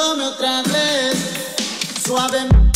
besándome otra vez. Suavemente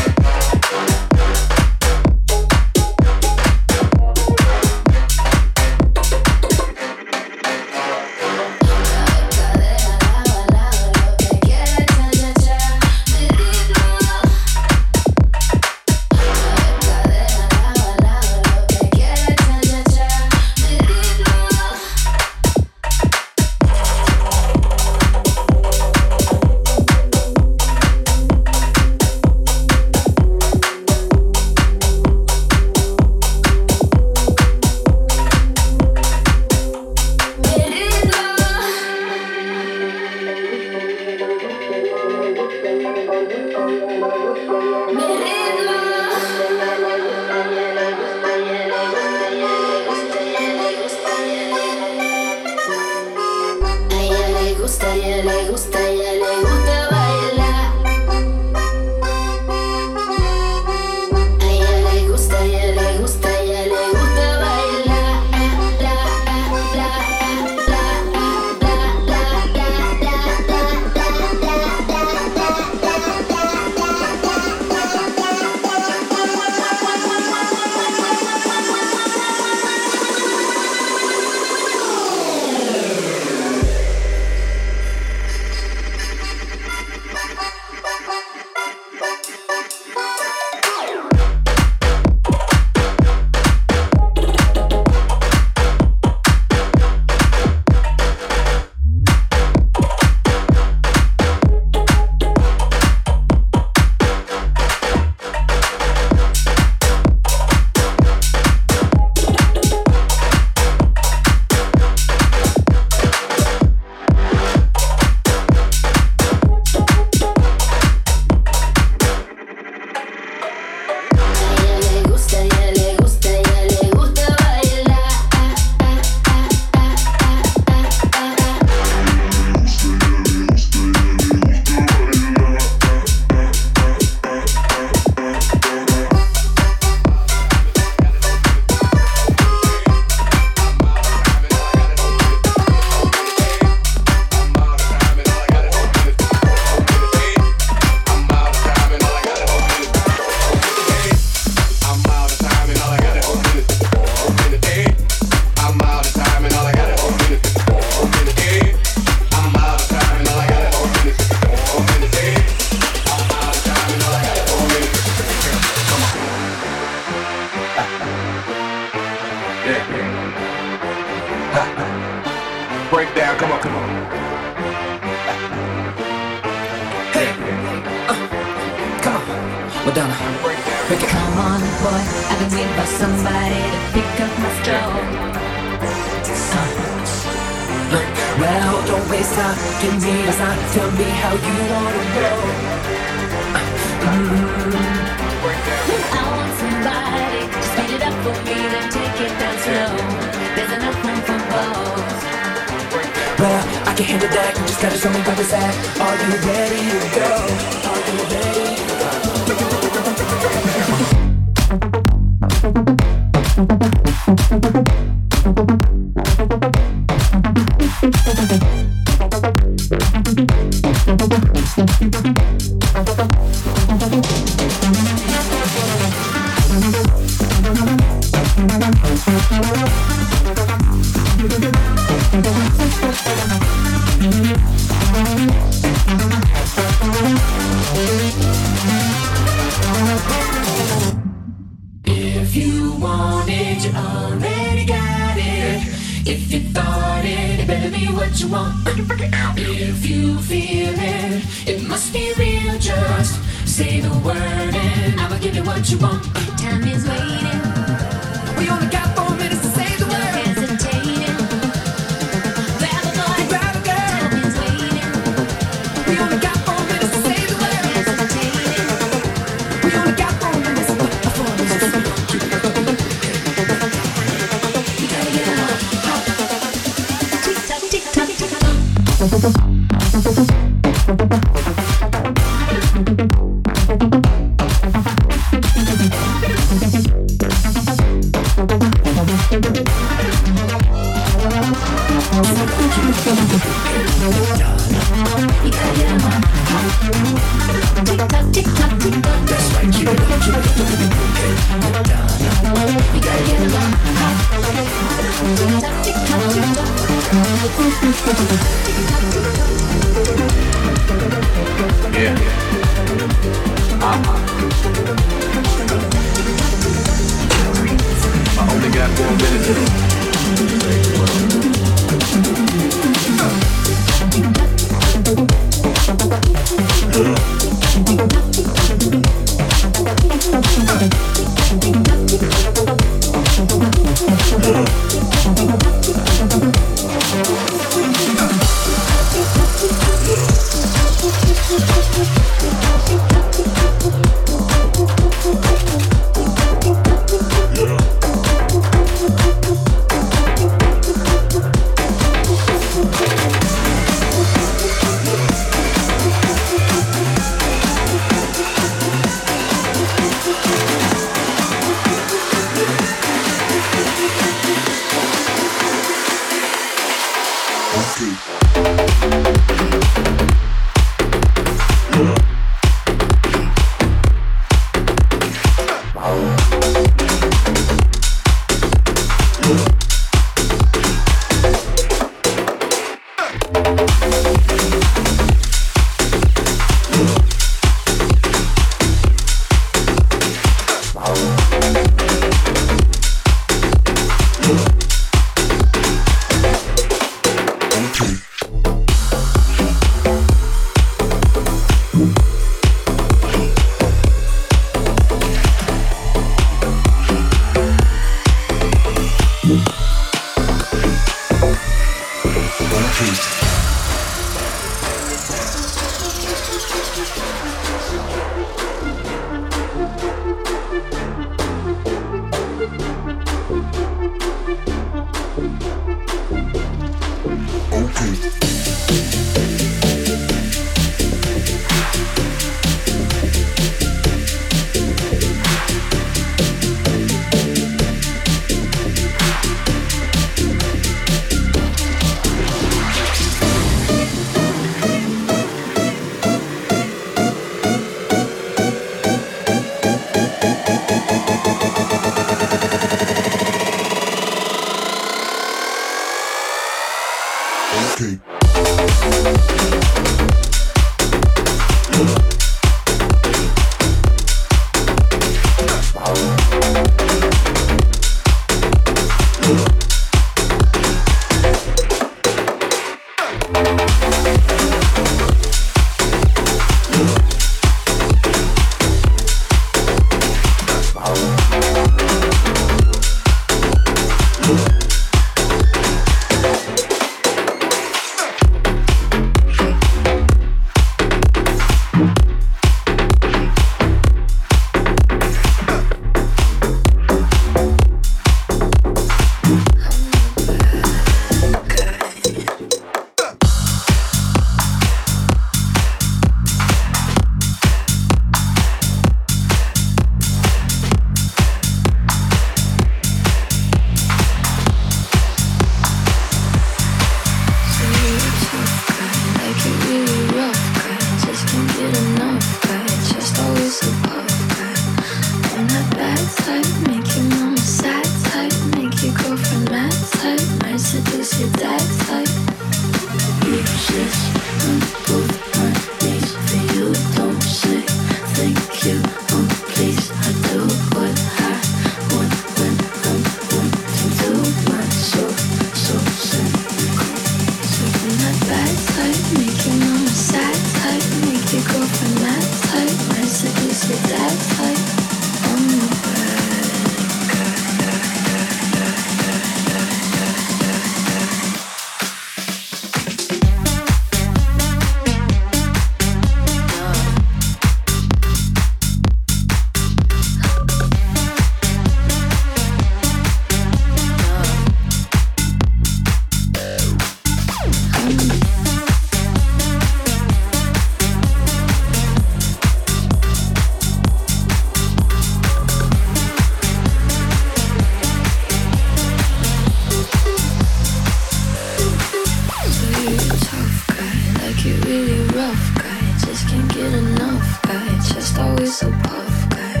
you really rough guy. Just can't get enough guy. Just always so puff guy.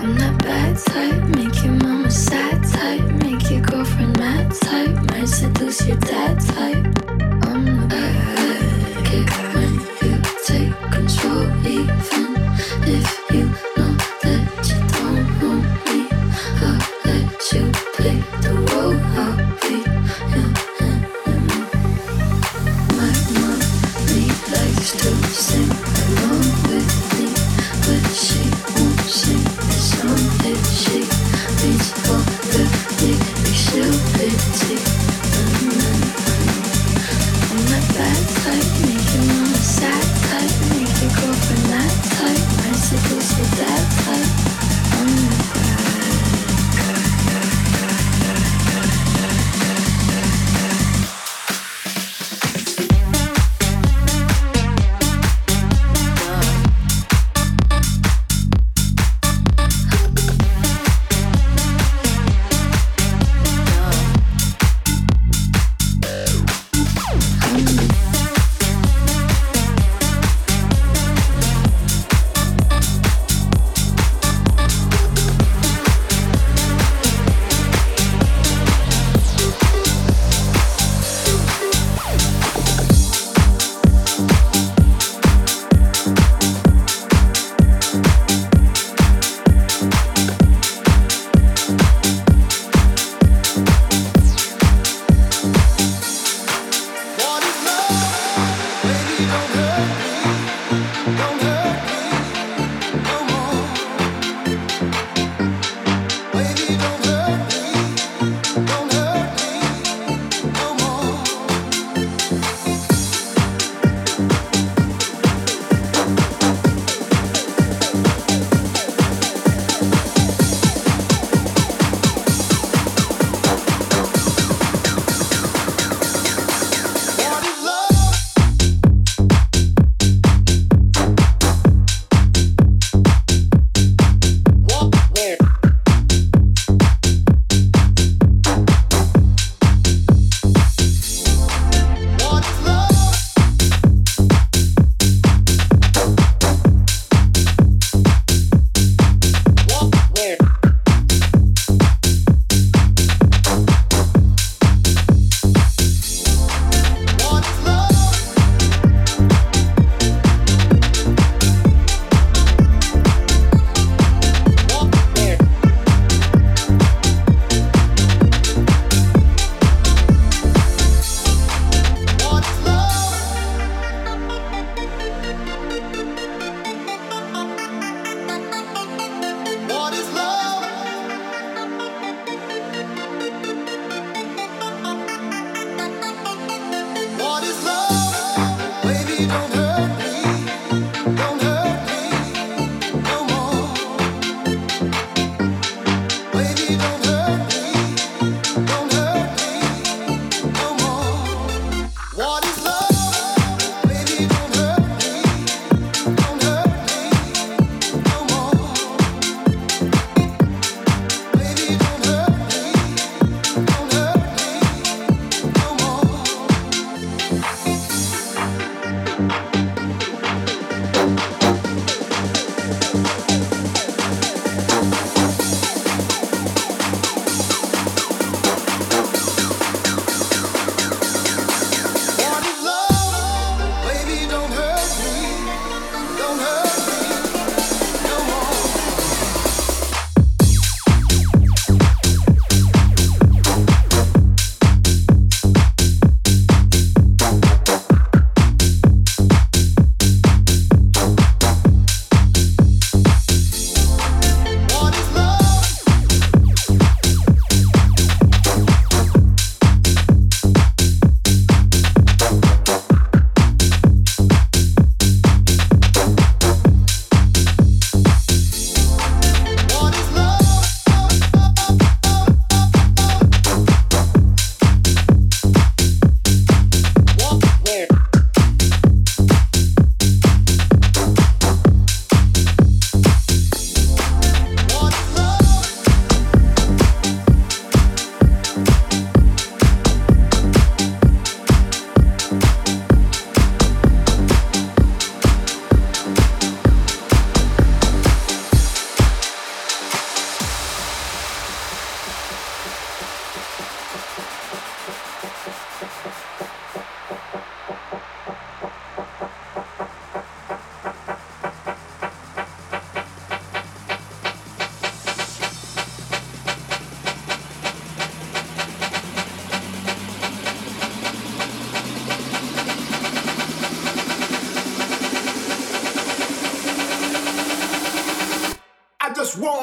I'm that bad type. Make your mama sad type. Make your girlfriend mad type. Might seduce your dad type.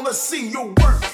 Wanna see your work.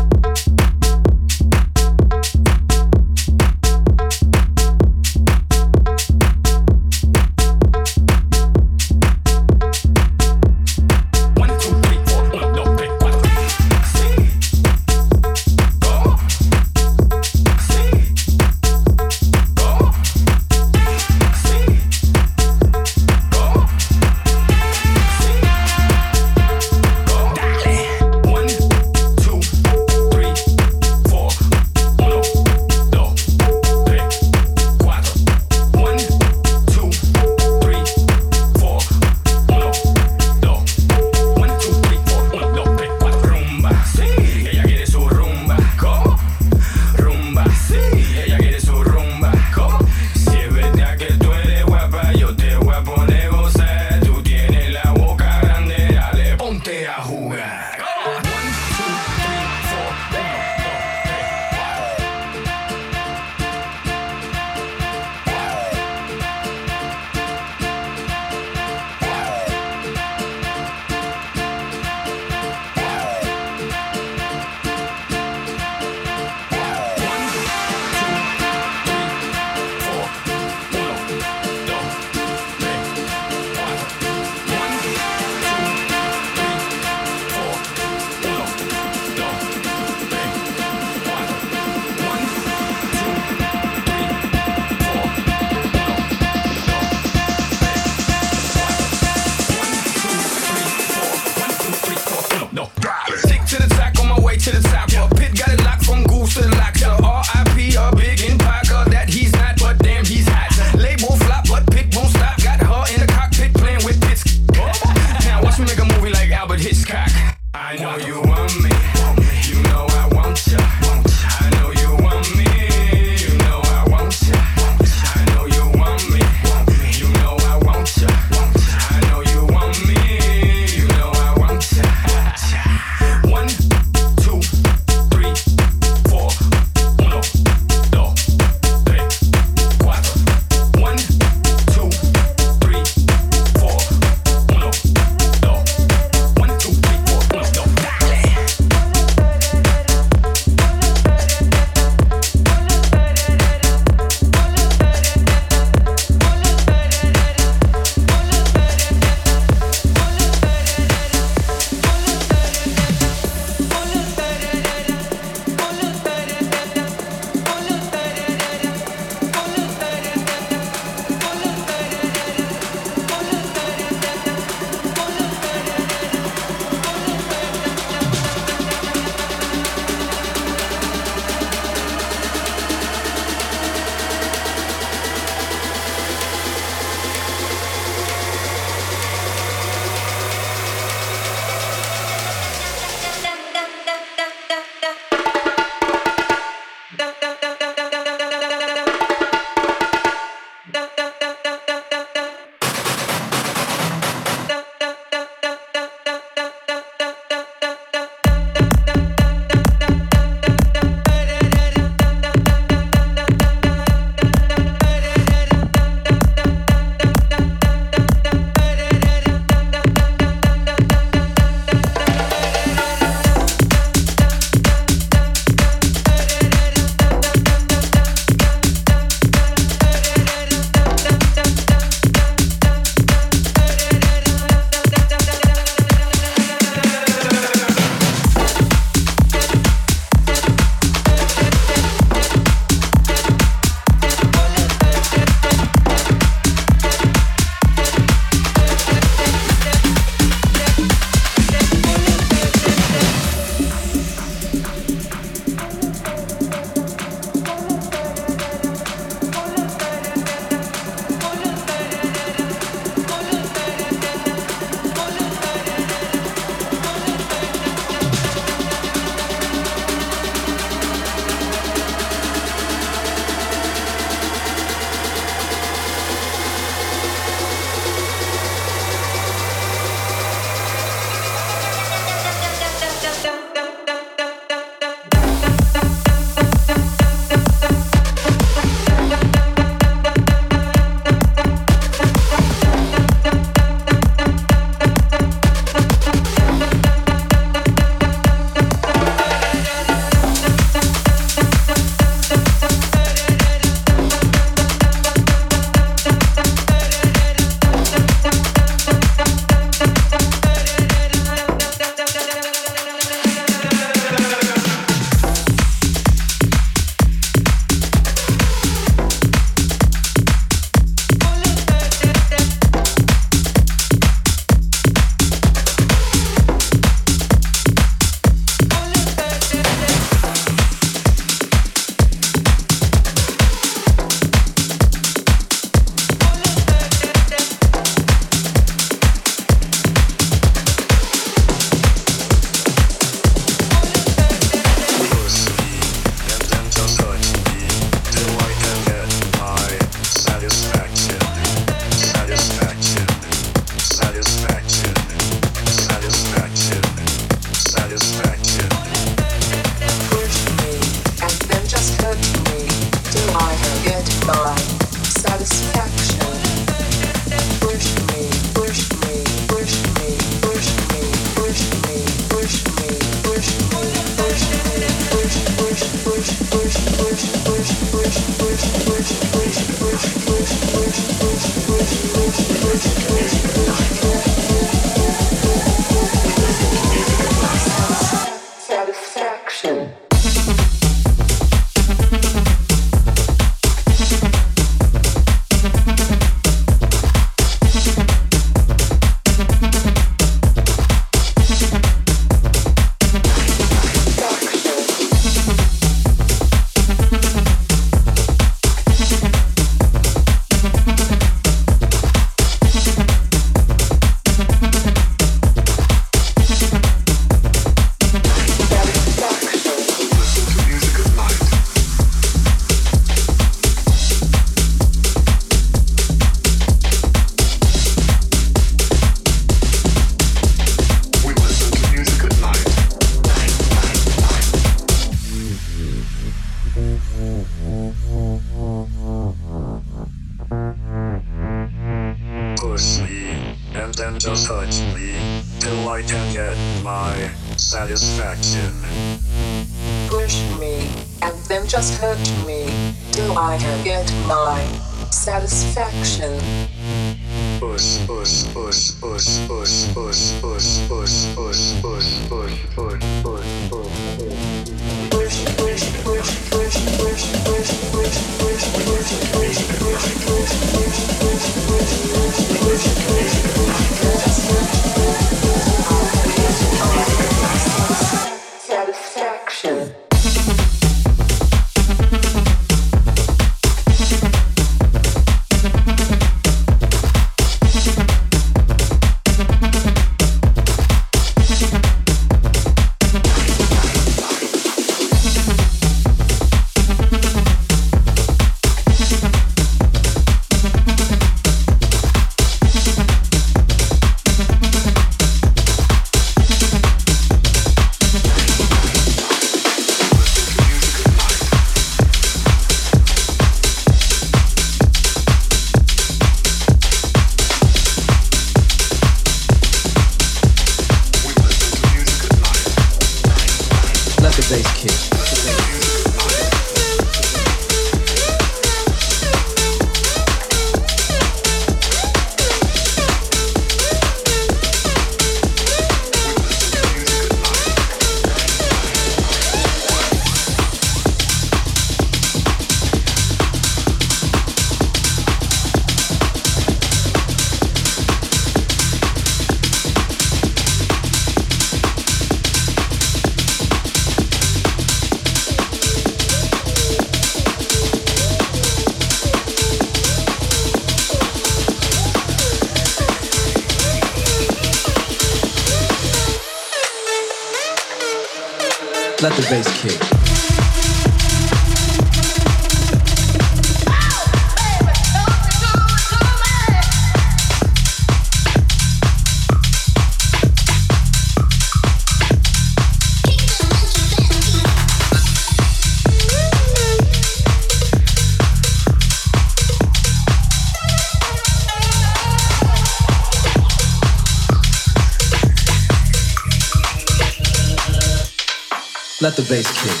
not the bass kick.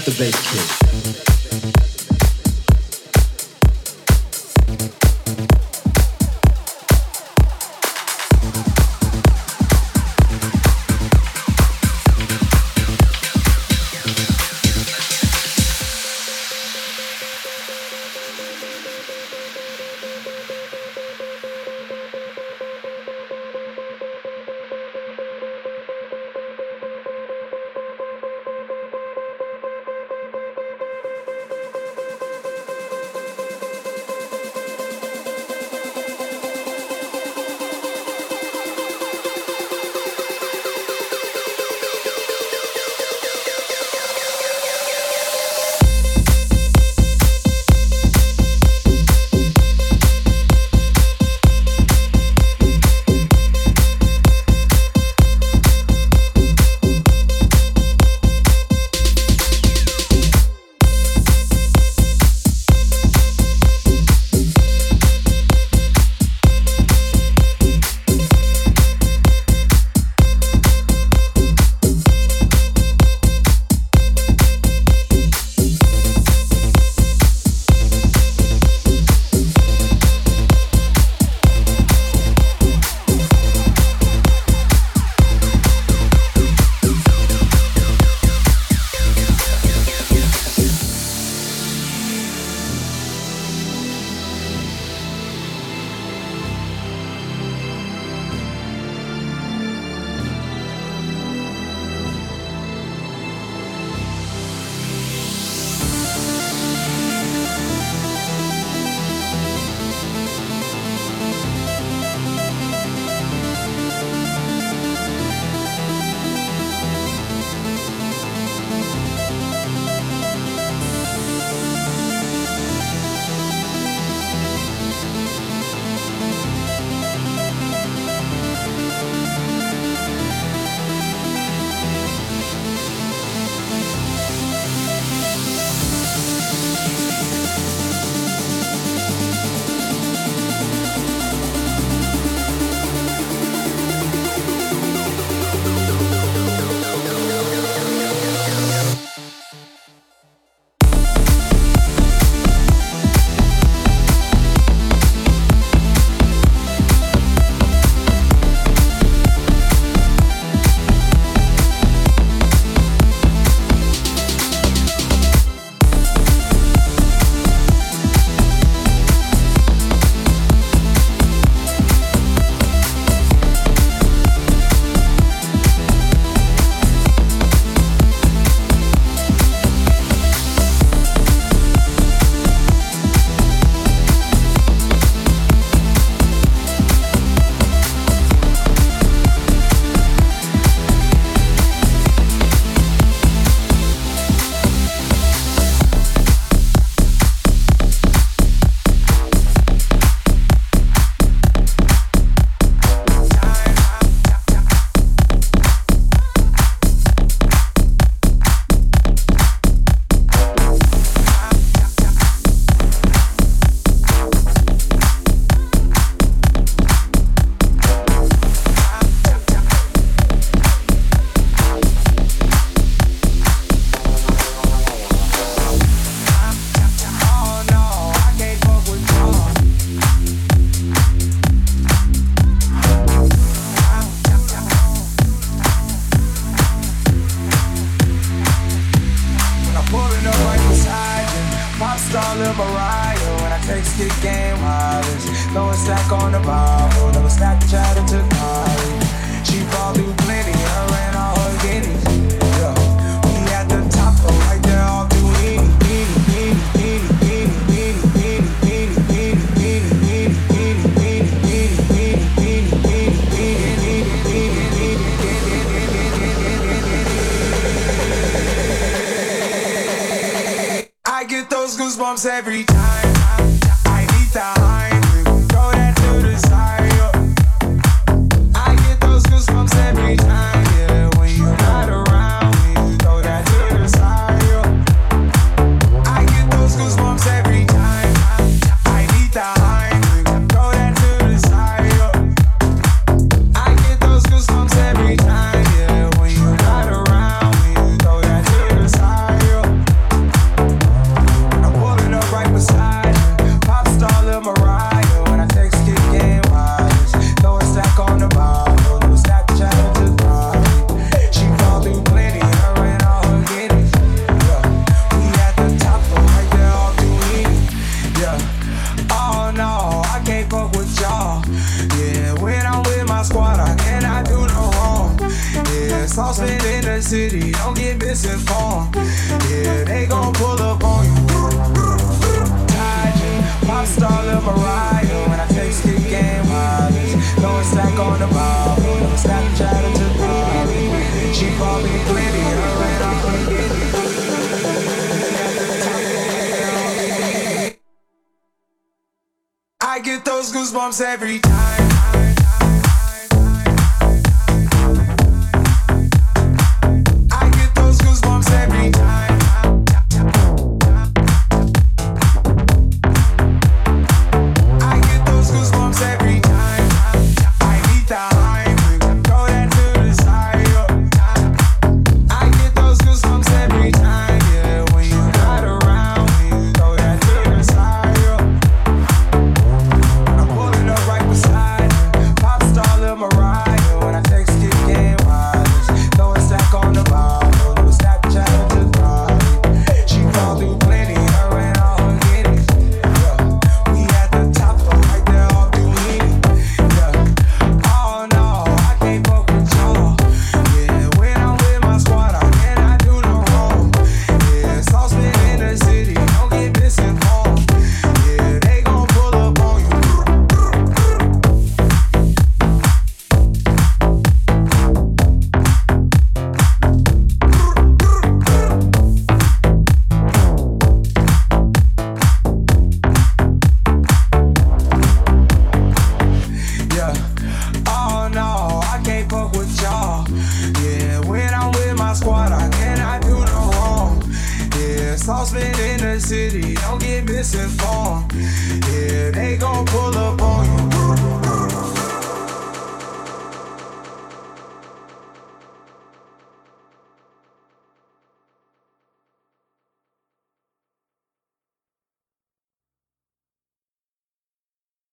Let the bass kick.